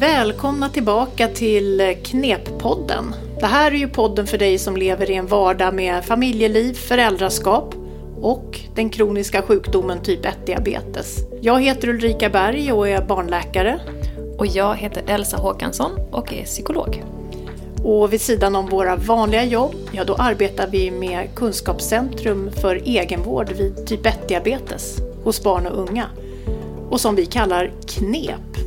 Välkomna tillbaka till Kneppodden. Det här är ju podden för dig som lever i en vardag med familjeliv, föräldraskap och den kroniska sjukdomen typ 1-diabetes. Jag heter Ulrika Berg och är barnläkare. Och jag heter Elsa Håkansson och är psykolog. Och vid sidan om våra vanliga jobb, ja då arbetar vi med Kunskapscentrum för egenvård vid typ 1-diabetes hos barn och unga. Och som vi kallar KNEP.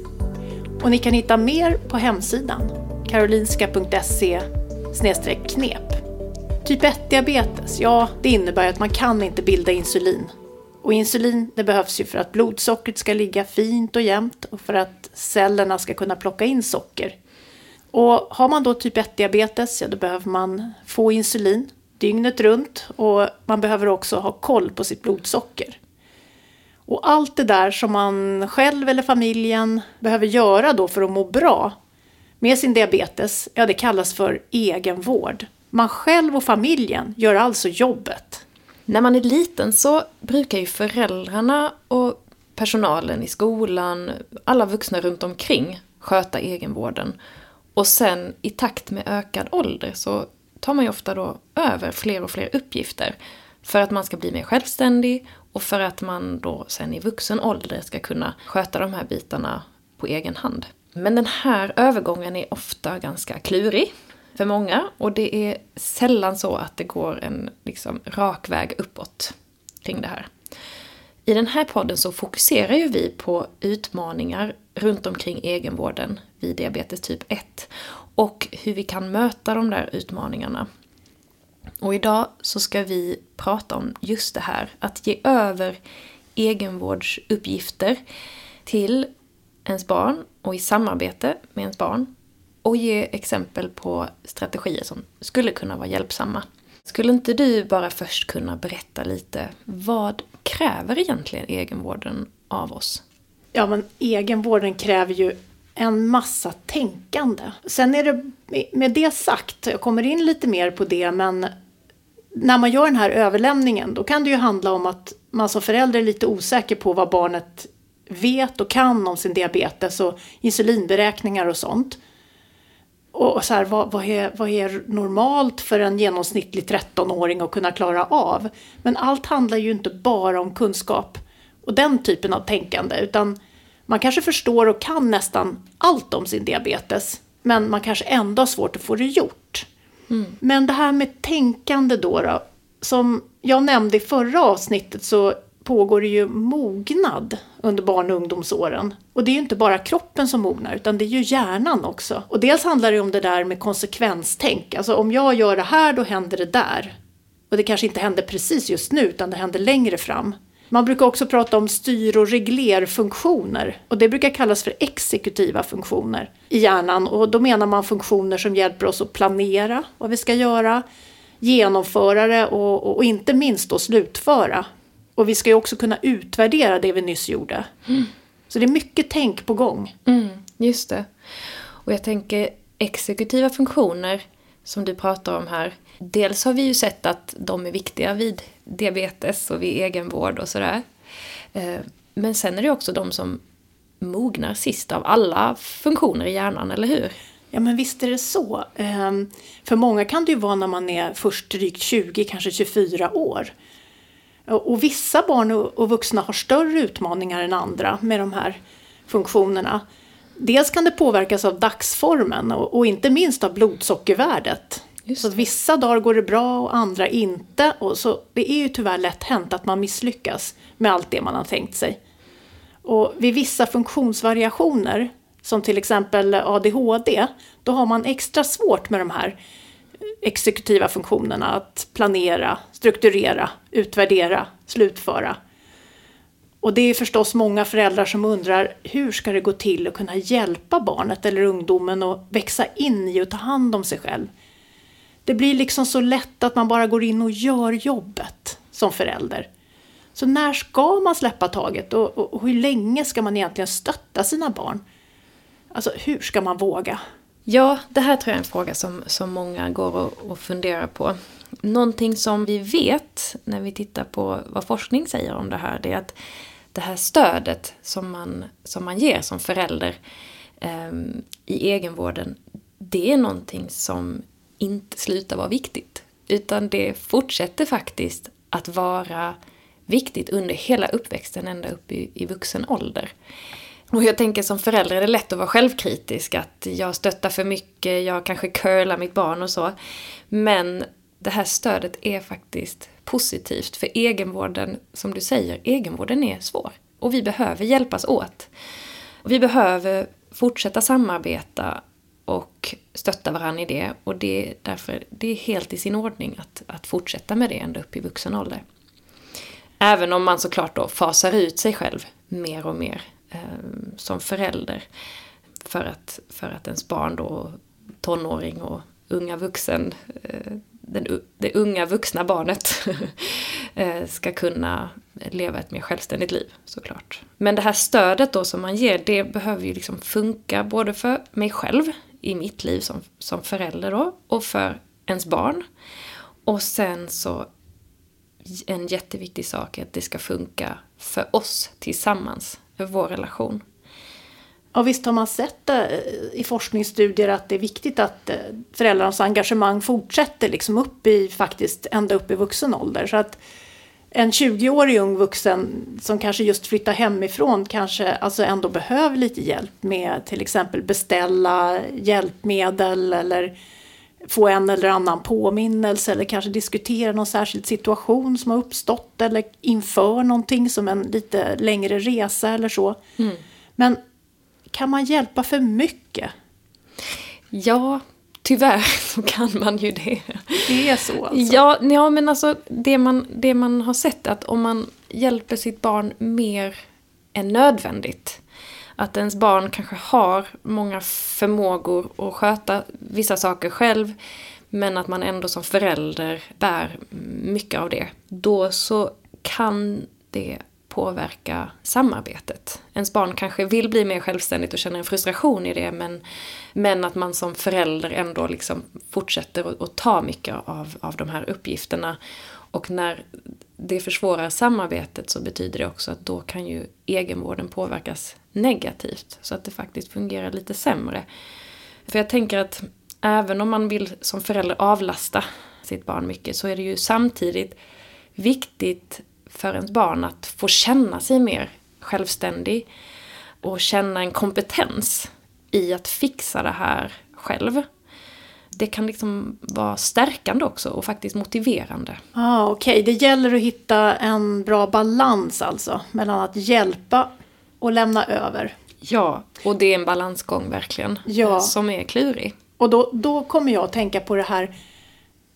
Och ni kan hitta mer på hemsidan karolinska.se knep. Typ 1-diabetes, ja det innebär att man kan inte bilda insulin. Och insulin det behövs ju för att blodsockret ska ligga fint och jämnt och för att cellerna ska kunna plocka in socker. Och har man då typ 1-diabetes, ja då behöver man få insulin dygnet runt och man behöver också ha koll på sitt blodsocker. Och allt det där som man själv eller familjen behöver göra då för att må bra med sin diabetes, ja det kallas för egenvård. Man själv och familjen gör alltså jobbet. När man är liten så brukar ju föräldrarna och personalen i skolan, alla vuxna runt omkring sköta egenvården. Och sen i takt med ökad ålder så tar man ju ofta då över fler och fler uppgifter. För att man ska bli mer självständig och för att man då sen i vuxen ålder ska kunna sköta de här bitarna på egen hand. Men den här övergången är ofta ganska klurig för många och det är sällan så att det går en liksom, rak väg uppåt kring det här. I den här podden så fokuserar ju vi på utmaningar runt omkring egenvården vid diabetes typ 1 och hur vi kan möta de där utmaningarna. Och idag så ska vi prata om just det här, att ge över egenvårdsuppgifter till ens barn och i samarbete med ens barn och ge exempel på strategier som skulle kunna vara hjälpsamma. Skulle inte du bara först kunna berätta lite, vad kräver egentligen egenvården av oss? Ja, men egenvården kräver ju en massa tänkande. Sen är det med det sagt, jag kommer in lite mer på det, men när man gör den här överlämningen då kan det ju handla om att man som förälder är lite osäker på vad barnet vet och kan om sin diabetes och insulinberäkningar och sånt. Och så här, vad, vad, är, vad är normalt för en genomsnittlig 13-åring att kunna klara av? Men allt handlar ju inte bara om kunskap och den typen av tänkande utan man kanske förstår och kan nästan allt om sin diabetes men man kanske ändå har svårt att få det gjort. Mm. Men det här med tänkande då, då, som jag nämnde i förra avsnittet så pågår det ju mognad under barn och ungdomsåren. Och det är ju inte bara kroppen som mognar utan det är ju hjärnan också. Och dels handlar det om det där med konsekvenstänk. Alltså om jag gör det här då händer det där. Och det kanske inte händer precis just nu utan det händer längre fram. Man brukar också prata om styr och reglerfunktioner och det brukar kallas för exekutiva funktioner i hjärnan och då menar man funktioner som hjälper oss att planera vad vi ska göra, genomföra det och, och inte minst då slutföra. Och vi ska ju också kunna utvärdera det vi nyss gjorde. Mm. Så det är mycket tänk på gång. Mm, just det. Och jag tänker exekutiva funktioner som du pratar om här. Dels har vi ju sett att de är viktiga vid diabetes och vid egenvård och sådär. Eh, men sen är det också de som mognar sist av alla funktioner i hjärnan, eller hur? Ja men visst är det så. Ehm, för många kan det ju vara när man är först drygt 20, kanske 24 år. Och vissa barn och vuxna har större utmaningar än andra med de här funktionerna. Dels kan det påverkas av dagsformen och, inte minst av blodsockervärdet. Så att vissa dagar går det bra och andra inte. Och så det är ju tyvärr lätt hänt att man misslyckas med allt det man har tänkt sig. Och vid vissa funktionsvariationer, som till exempel ADHD, då har man extra svårt med de här exekutiva funktionerna att planera, strukturera, utvärdera, slutföra. Och det är förstås många föräldrar som undrar hur ska det gå till att kunna hjälpa barnet eller ungdomen att växa in i och ta hand om sig själv. Det blir liksom så lätt att man bara går in och gör jobbet som förälder. Så när ska man släppa taget och, och, och hur länge ska man egentligen stötta sina barn? Alltså hur ska man våga? Ja, det här tror jag är en fråga som, som många går och, och funderar på. Någonting som vi vet när vi tittar på vad forskning säger om det här, det är att det här stödet som man, som man ger som förälder, eh, i egenvården, det är någonting som inte slutar vara viktigt. Utan det fortsätter faktiskt att vara viktigt under hela uppväxten ända upp i, i vuxen ålder. Och jag tänker som förälder är det lätt att vara självkritisk, att jag stöttar för mycket, jag kanske curlar mitt barn och så. Men det här stödet är faktiskt positivt, för egenvården, som du säger, egenvården är svår. Och vi behöver hjälpas åt. Vi behöver fortsätta samarbeta och stötta varandra i det. Och det är därför det är helt i sin ordning att, att fortsätta med det ända upp i vuxen ålder. Även om man såklart då fasar ut sig själv mer och mer eh, som förälder. För att, för att ens barn då, tonåring och unga vuxen, eh, den, det unga vuxna barnet eh, ska kunna leva ett mer självständigt liv såklart. Men det här stödet då som man ger, det behöver ju liksom funka både för mig själv i mitt liv som, som förälder då, och för ens barn. Och sen så en jätteviktig sak är att det ska funka för oss tillsammans, för vår relation. Ja, visst har man sett eh, i forskningsstudier att det är viktigt att eh, föräldrarnas engagemang fortsätter liksom upp i, faktiskt ända upp i vuxen ålder. Så att en 20-årig ung vuxen som kanske just flyttar hemifrån kanske alltså ändå behöver lite hjälp med till exempel beställa hjälpmedel eller få en eller annan påminnelse eller kanske diskutera någon särskild situation som har uppstått eller inför någonting som en lite längre resa eller så. Mm. Men kan man hjälpa för mycket? Ja, tyvärr så kan man ju det. Det är så alltså? Ja, ja men alltså det man, det man har sett att om man hjälper sitt barn mer än nödvändigt att ens barn kanske har många förmågor att sköta vissa saker själv men att man ändå som förälder bär mycket av det. Då så kan det påverka samarbetet. Ens barn kanske vill bli mer självständigt och känner en frustration i det men, men att man som förälder ändå liksom fortsätter att ta mycket av, av de här uppgifterna. Och när det försvårar samarbetet så betyder det också att då kan ju egenvården påverkas negativt. Så att det faktiskt fungerar lite sämre. För jag tänker att även om man vill som förälder avlasta sitt barn mycket så är det ju samtidigt viktigt för ens barn att få känna sig mer självständig och känna en kompetens i att fixa det här själv. Det kan liksom vara stärkande också och faktiskt motiverande. Ah, Okej, okay. det gäller att hitta en bra balans alltså mellan att hjälpa och lämna över. Ja, och det är en balansgång verkligen. Ja. Som är klurig. Och då, då kommer jag att tänka på det här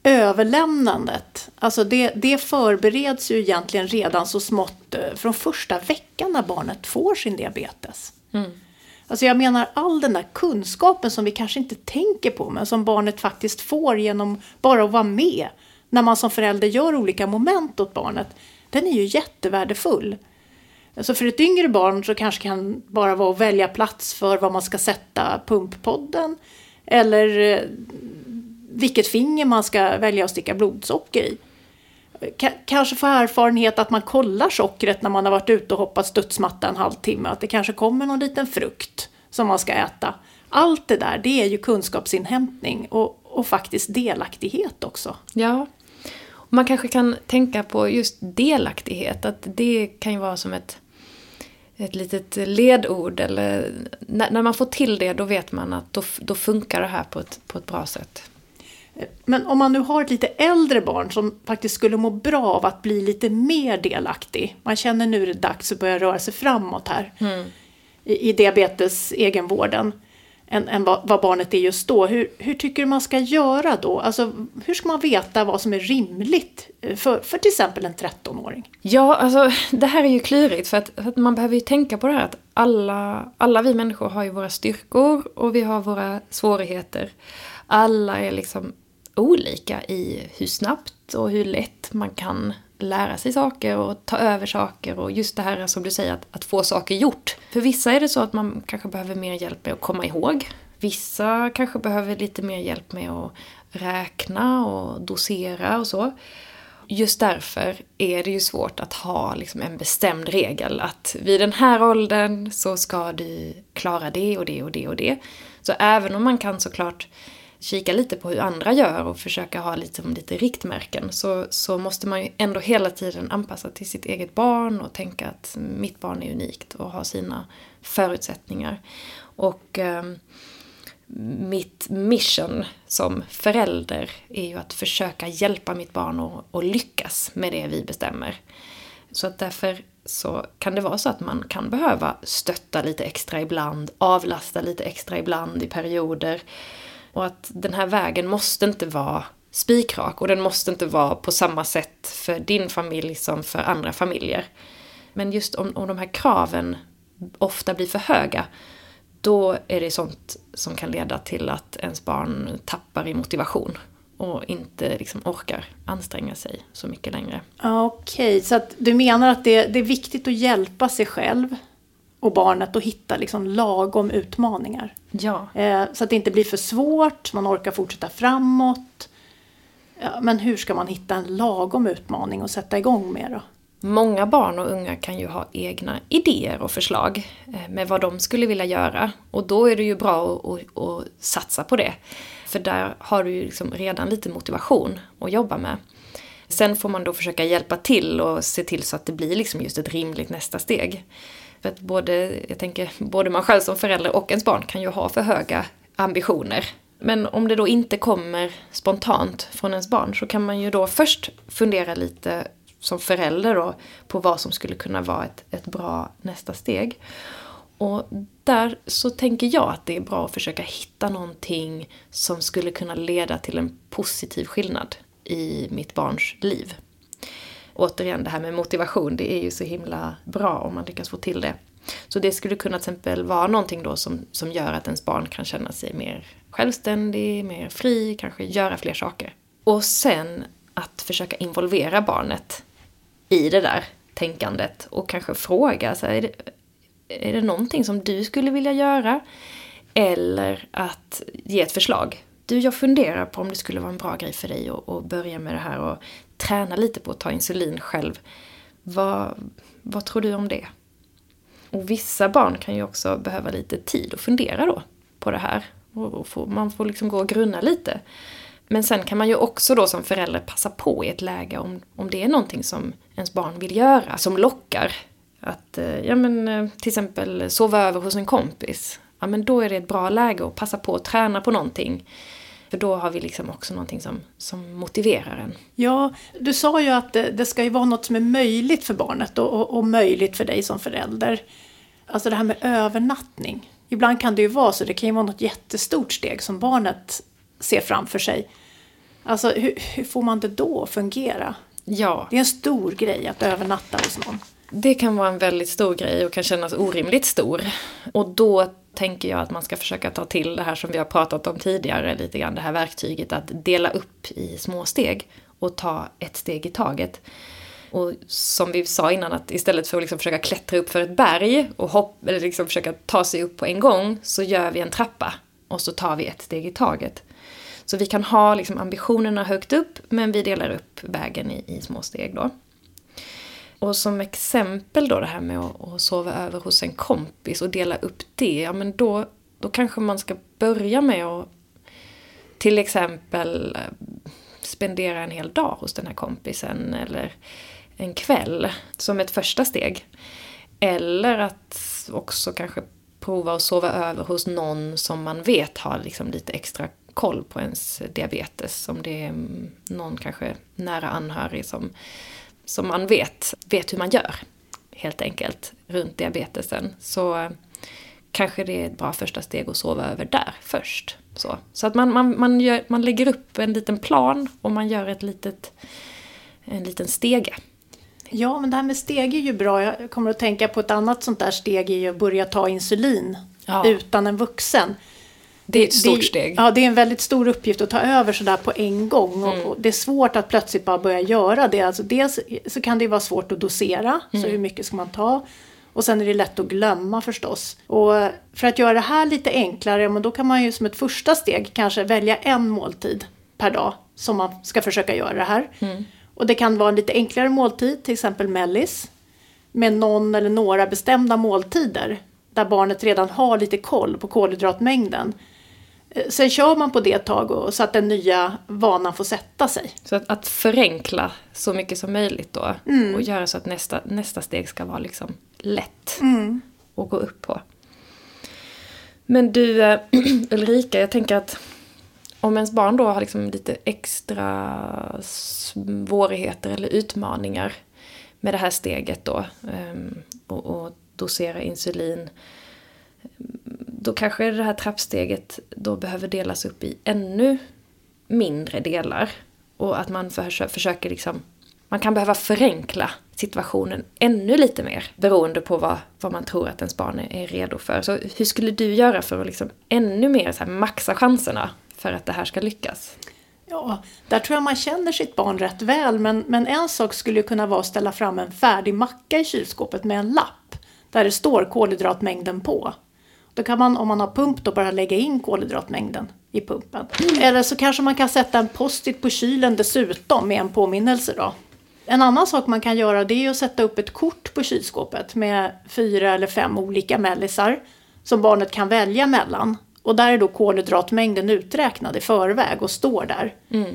överlämnandet. Alltså det, det förbereds ju egentligen redan så smått eh, från första veckan när barnet får sin diabetes. Mm. Alltså jag menar all den där kunskapen som vi kanske inte tänker på men som barnet faktiskt får genom bara att vara med när man som förälder gör olika moment åt barnet. Den är ju jättevärdefull. Alltså för ett yngre barn så kanske kan bara vara att välja plats för var man ska sätta pumppodden eller eh, vilket finger man ska välja att sticka blodsocker i. K kanske få erfarenhet att man kollar sockret när man har varit ute och hoppat studsmatta en halvtimme, att det kanske kommer någon liten frukt som man ska äta. Allt det där, det är ju kunskapsinhämtning och, och faktiskt delaktighet också. Ja, man kanske kan tänka på just delaktighet, att det kan ju vara som ett ett litet ledord eller när, när, man får till det då vet man att då, då funkar det här på ett, på ett bra sätt. Men om man nu har ett lite äldre barn som faktiskt skulle må bra av att bli lite mer delaktig. Man känner nu är det dags att börja röra sig framåt här. Mm. I, I diabetes egenvården än, än vad, vad, barnet är just då. Hur, hur tycker du man ska göra då? Alltså, hur ska man veta vad som är rimligt för, för till exempel en 13-åring? Ja, alltså det här är ju klurigt för att, för att, man behöver ju tänka på det här att alla, alla vi människor har ju våra styrkor och vi har våra svårigheter. Alla är liksom olika i hur snabbt och hur lätt man kan lära sig saker och ta över saker och just det här som du säger att, att få saker gjort. För vissa är det så att man kanske behöver mer hjälp med att komma ihåg. Vissa kanske behöver lite mer hjälp med att räkna och dosera och så. Just därför är det ju svårt att ha liksom en bestämd regel att vid den här åldern så ska du klara det och det och det och det. Så även om man kan såklart kika lite på hur andra gör och försöka ha lite, lite riktmärken så, så måste man ju ändå hela tiden anpassa till sitt eget barn och tänka att mitt barn är unikt och har sina förutsättningar. Och eh, mitt mission som förälder är ju att försöka hjälpa mitt barn att, att lyckas med det vi bestämmer. Så att därför så kan det vara så att man kan behöva stötta lite extra ibland, avlasta lite extra ibland i perioder. Och att den här vägen måste inte vara spikrak och den måste inte vara på samma sätt för din familj som för andra familjer. Men just om, om de här kraven ofta blir för höga, då är det sånt som kan leda till att ens barn tappar i motivation och inte liksom orkar anstränga sig så mycket längre. Okej, okay, så att du menar att det, det, är viktigt att hjälpa sig själv och barnet att hitta liksom lagom utmaningar? Ja. Eh, så att det inte blir för svårt, man orkar fortsätta framåt. Ja, men hur ska man hitta en lagom utmaning och sätta igång med då? Många barn och unga kan ju ha egna idéer och förslag eh, med vad de skulle vilja göra. Och då är det ju bra att, att, att satsa på det. För där har du ju liksom redan lite motivation att jobba med. Sen får man då försöka hjälpa till och se till så att det blir liksom just ett rimligt nästa steg. För att både, jag tänker, både man själv som förälder och ens barn kan ju ha för höga ambitioner. Men om det då inte kommer spontant från ens barn så kan man ju då först fundera lite som förälder då, på vad som skulle kunna vara ett, ett bra nästa steg. Och där så tänker jag att det är bra att försöka hitta någonting som skulle kunna leda till en positiv skillnad i mitt barns liv. Återigen, det här med motivation, det är ju så himla bra om man lyckas få till det. Så det skulle kunna till exempel vara någonting då som, som gör att ens barn kan känna sig mer självständig, mer fri, kanske göra fler saker. Och sen att försöka involvera barnet i det där tänkandet och kanske fråga, så här, är, det, är det någonting som du skulle vilja göra? Eller att ge ett förslag. Du, jag funderar på om det skulle vara en bra grej för dig att, att börja med det här och träna lite på att ta insulin själv. Vad, vad tror du om det? Och vissa barn kan ju också behöva lite tid att fundera då på det här. Och få, man får liksom gå och grunna lite. Men sen kan man ju också då som förälder passa på i ett läge om, om det är någonting som ens barn vill göra, som lockar. Att, eh, ja men eh, till exempel sova över hos en kompis. Ja men då är det ett bra läge att passa på att träna på någonting. För då har vi liksom också någonting som, som motiverar en. Ja, du sa ju att det, det ska ju vara något som är möjligt för barnet och, och, och möjligt för dig som förälder. Alltså det här med övernattning. Ibland kan det ju vara så, det kan ju vara något jättestort steg som barnet ser framför sig. Alltså hur, hur får man det då att fungera? Ja. Det är en stor grej att övernatta hos någon. Det kan vara en väldigt stor grej och kan kännas orimligt stor. Och då tänker jag att man ska försöka ta till det här som vi har pratat om tidigare, lite grann det här verktyget att dela upp i små steg och ta ett steg i taget. Och som vi sa innan, att istället för att liksom försöka klättra upp för ett berg och hopp, eller liksom försöka ta sig upp på en gång, så gör vi en trappa och så tar vi ett steg i taget. Så vi kan ha liksom ambitionerna högt upp, men vi delar upp vägen i, i små steg då. Och som exempel då det här med att, att, sova över hos en kompis och dela upp det, ja men då, då kanske man ska börja med att till exempel eh, spendera en hel dag hos den här kompisen eller en kväll som ett första steg. Eller att också kanske prova att sova över hos någon som man vet har liksom lite extra koll på ens diabetes. Om det är någon kanske nära anhörig som, som man vet, vet hur man gör. Helt enkelt runt diabetesen. Så eh, kanske det är ett bra första steg att sova över där först. Så, så att man, man, man, gör, man lägger upp en liten plan och man gör ett litet, en liten stege. Ja, men det här med steg är ju bra. Jag kommer att tänka på ett annat sånt där steg är ju att börja ta insulin ja. utan en vuxen. Det är ett stort steg. Ja, det är en väldigt stor uppgift att ta över sådär på en gång. Mm. Och det är svårt att plötsligt bara börja göra det. Alltså dels så kan det vara svårt att dosera, mm. så hur mycket ska man ta? Och sen är det lätt att glömma förstås. Och för att göra det här lite enklare, men då kan man ju som ett första steg kanske välja en måltid per dag som man ska försöka göra det här. Mm. Och det kan vara en lite enklare måltid, till exempel mellis, med någon eller några bestämda måltider där barnet redan har lite koll på kolhydratmängden. Eh, sen kör man på det ett tag och, så att den nya vanan får sätta sig. Så att, att förenkla så mycket som möjligt då och göra så att nästa, nästa steg ska vara liksom lätt att gå upp på. Men du eh, Ulrika, jag tänker att om ens barn då har liksom lite extra svårigheter eller utmaningar med det här steget då ehm, och, och dosera insulin då kanske det här trappsteget då behöver delas upp i ännu mindre delar. Och att man försöker, försöker liksom, man kan behöva förenkla situationen ännu lite mer beroende på vad, vad man tror att ens barn är redo för. Så hur skulle du göra för att liksom ännu mer så här maxa chanserna för att det här ska lyckas? Ja, där tror jag man känner sitt barn rätt väl, men, men en sak skulle kunna vara att ställa fram en färdig macka i kylskåpet med en lapp där det står kolhydratmängden på. Då kan man, om man har pump, då bara lägga in kolhydratmängden i pumpen. Eller så kanske man kan sätta en post-it på kylen dessutom med en påminnelse då. En annan sak man kan göra det är att sätta upp ett kort på kylskåpet med fyra eller fem olika mellisar som barnet kan välja mellan. Och där är då kolhydratmängden uträknad i förväg och står där. Eh,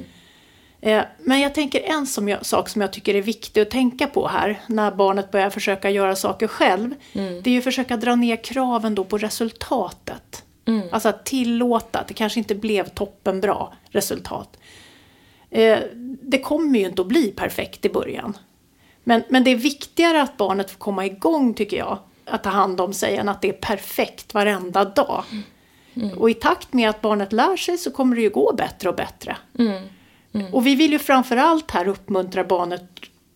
Men jag tänker en som jag, sak som jag tycker är viktig att tänka på här när barnet börjar försöka göra saker själv. Det är ju att försöka dra ner kraven då på resultatet. Alltså att tillåta att det kanske inte blev toppenbra resultat. Eh, Det kommer ju inte att bli perfekt i början. Men, men det är viktigare att barnet får komma igång tycker jag. Att ta hand om sig än att det är perfekt varenda dag. Och i takt med att barnet lär sig så kommer det ju gå bättre och bättre. Och vi vill ju framförallt här uppmuntra barnet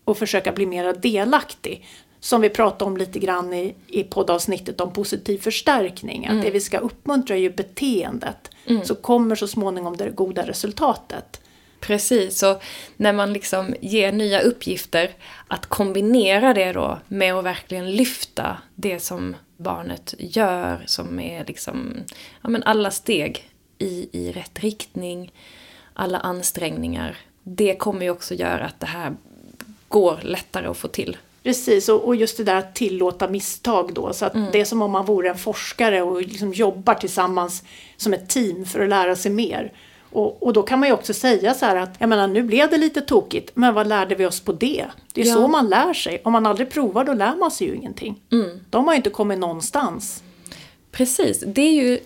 att försöka bli mer delaktig. Som vi pratade om lite grann i, i poddavsnittet om positiv förstärkning. Att det vi ska uppmuntra är ju beteendet. Så kommer så småningom det goda resultatet. Precis, och när man liksom ger nya uppgifter, att kombinera det då med att verkligen lyfta det som barnet gör, som är liksom, ja men alla steg i, i rätt riktning, alla ansträngningar. Det kommer ju också göra att det här går lättare att få till. Precis, och, just det där att tillåta misstag då. Så att det är som om man vore en forskare och liksom jobbar tillsammans som ett team för att lära sig mer. Och, och då kan man ju också säga så här att, jag menar nu blev det lite tokigt, men vad lärde vi oss på det? Det är Ja. så man lär sig. Om man aldrig provar då lär man sig ju ingenting. De har ju inte kommit någonstans. Precis, det är ju...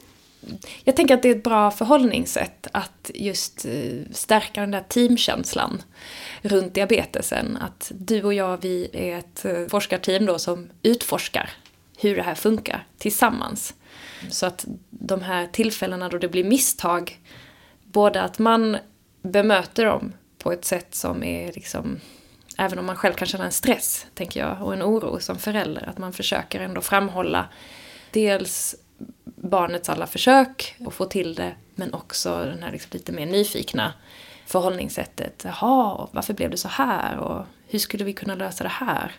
Jag tänker att det är ett bra förhållningssätt att just eh, stärka den där teamkänslan runt diabetesen. Att du och jag, vi är ett eh, forskarteam då som utforskar hur det här funkar tillsammans. Så att de här tillfällena då det blir misstag, både att man bemöter dem på ett sätt som är liksom Även om man själv kan känna en stress, tänker jag, och en oro som förälder. Att man försöker ändå framhålla dels barnets alla försök att få till det, men också den här liksom lite mer nyfikna förhållningssättet. Jaha, varför blev det så här? Och hur skulle vi kunna lösa det här?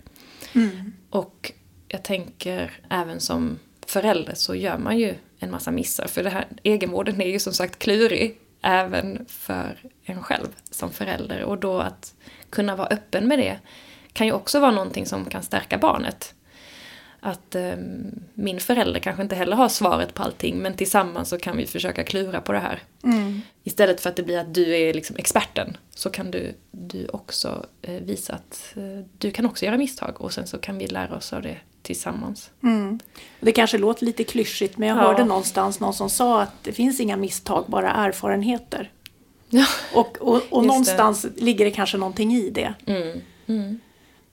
Och jag tänker även som förälder så gör man ju en massa missar. För det här, egenvården är ju som sagt klurig även för en själv som förälder. Och då att kunna vara öppen med det kan ju också vara någonting som kan stärka barnet. Att eh, min förälder kanske inte heller har svaret på allting men tillsammans så kan vi försöka klura på det här. Istället för att det blir att du är liksom experten så kan du, du också eh, visa att eh, du kan också göra misstag och sen så kan vi lära oss av det tillsammans. Det kanske låter lite klyschigt men jag Ja. hörde någonstans någon som sa att det finns inga misstag, bara erfarenheter. Ja. Och, och, och det. någonstans ligger det kanske någonting i det. Mm.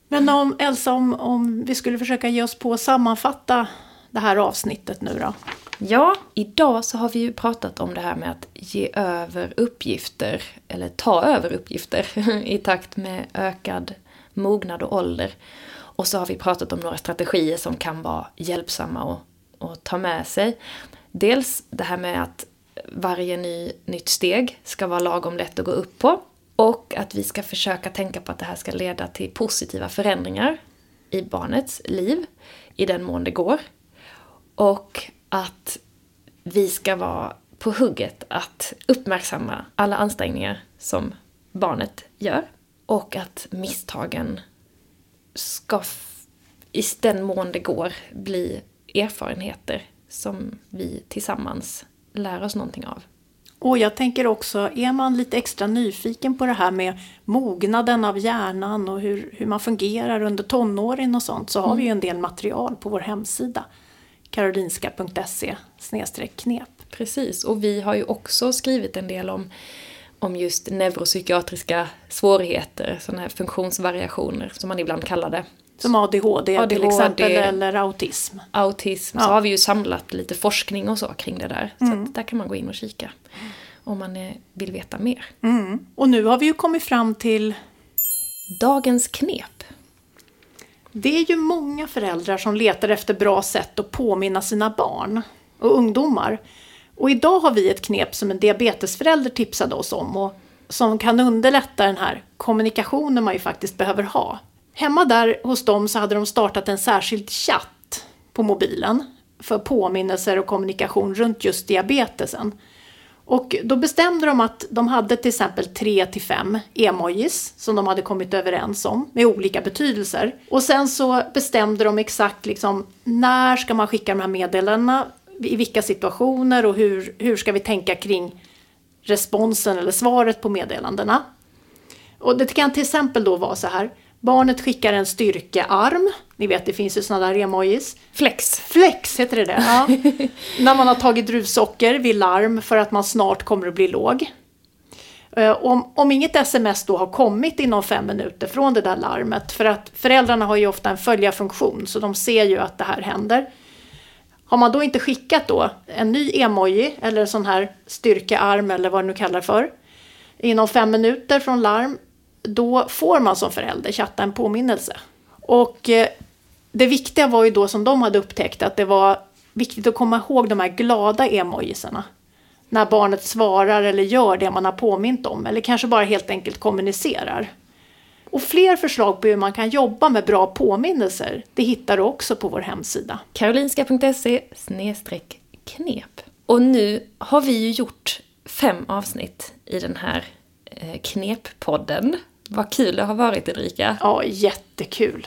Men om, Elsa, om, om vi skulle försöka ge oss på att sammanfatta det här avsnittet nu då. Ja, idag så har vi ju pratat om det här med att ge över uppgifter, eller ta över uppgifter i takt med ökad mognad och ålder. Och så har vi pratat om några strategier som kan vara hjälpsamma att, att ta med sig. Dels det här med att varje ny, nytt steg ska vara lagom lätt att gå upp på. Och att vi ska försöka tänka på att det här ska leda till positiva förändringar i barnets liv, i den mån det går. Och att vi ska vara på hugget att uppmärksamma alla ansträngningar som barnet gör. Och att misstagen ska, i den mån det går, bli erfarenheter som vi tillsammans lär oss någonting av. Och jag tänker också, är man lite extra nyfiken på det här med mognaden av hjärnan och hur, hur man fungerar under tonåren och sånt så har vi ju en del material på vår hemsida karolinska.se knep. Precis, och vi har ju också skrivit en del om, om just neuropsykiatriska svårigheter, sådana här funktionsvariationer som man ibland kallar det. Som ADHD, ADHD till exempel, eller autism. Autism, ja. så har vi ju samlat lite forskning och så kring det där. Mm. Så där kan man gå in och kika om man vill veta mer. Mm. Och nu har vi ju kommit fram till Dagens knep. Det är ju många föräldrar som letar efter bra sätt att påminna sina barn och ungdomar. Och idag har vi ett knep som en diabetesförälder tipsade oss om och som kan underlätta den här kommunikationen man ju faktiskt behöver ha. Hemma där hos dem så hade de startat en särskild chatt på mobilen för påminnelser och kommunikation runt just diabetesen. Och då bestämde de att de hade till exempel tre till fem emojis som de hade kommit överens om med olika betydelser. Och sen så bestämde de exakt liksom när ska man skicka de här meddelandena, i vilka situationer och hur, hur ska vi tänka kring responsen eller svaret på meddelandena. Och det kan till exempel då vara så här. Barnet skickar en styrkearm. Ni vet, det finns ju sådana där emojis. Flex. Flex heter det det. Ja. När man har tagit druvsocker vid larm för att man snart kommer att bli låg. Eh, om, om inget sms då har kommit inom fem minuter från det där larmet, för att föräldrarna har ju ofta en följarfunktion, så de ser ju att det här händer. Har man då inte skickat då en ny emoji eller sån här styrkearm eller vad du nu kallar för inom fem minuter från larm, då får man som förälder chatta en påminnelse. Och eh, det viktiga var ju då som de hade upptäckt att det var viktigt att komma ihåg de här glada emojisarna. När barnet svarar eller gör det man har påmint om eller kanske bara helt enkelt kommunicerar. Och fler förslag på hur man kan jobba med bra påminnelser, det hittar du också på vår hemsida. karolinska.se knep. Och nu har vi ju gjort fem avsnitt i den här eh, knep-podden, vad kul det har varit Ulrika. Ja, jättekul.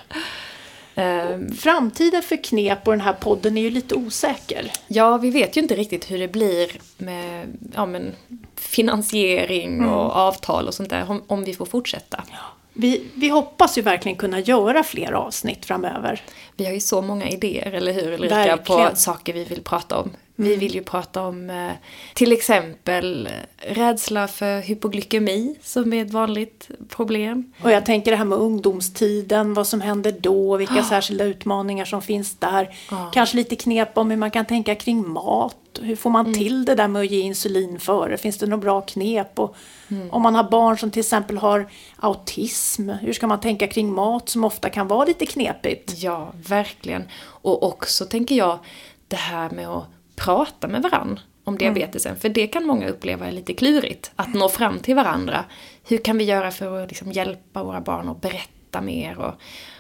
Um, Framtiden för knep och den här podden är ju lite osäker. Ja, vi vet ju inte riktigt hur det blir med ja, men, finansiering mm. och avtal och sånt där, om, om vi får fortsätta. Ja. Vi, vi hoppas ju verkligen kunna göra fler avsnitt framöver. Vi har ju så många idéer, eller hur Ulrika, på saker vi vill prata om. Vi mm. vill ju prata om eh, till exempel eh, rädsla för hypoglykemi som är ett vanligt problem. Och jag tänker det här med ungdomstiden, vad som händer då, vilka oh. särskilda utmaningar som finns där. Oh. Kanske lite knep om hur man kan tänka kring mat. Hur får man mm. till det där med att ge insulin före? Finns det några bra knep? Och mm. Om man har barn som till exempel har autism, hur ska man tänka kring mat som ofta kan vara lite knepigt? Ja, verkligen. Och också tänker jag det här med att prata med varann om mm. diabetesen. Mm. För det kan många uppleva är lite klurigt, att nå fram till varandra. Hur kan vi göra för att liksom hjälpa våra barn att berätta mer och,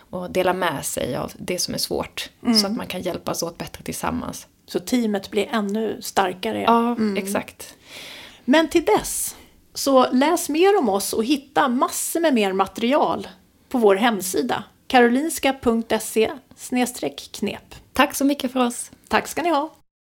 och dela med sig av det som är svårt. Mm. Så att man kan hjälpas åt bättre tillsammans. Så teamet blir ännu starkare. Ja, mm. exakt. Men till dess, så läs mer om oss och hitta massor med mer material på vår hemsida karolinska.se knep. Tack så mycket för oss. Tack ska ni ha.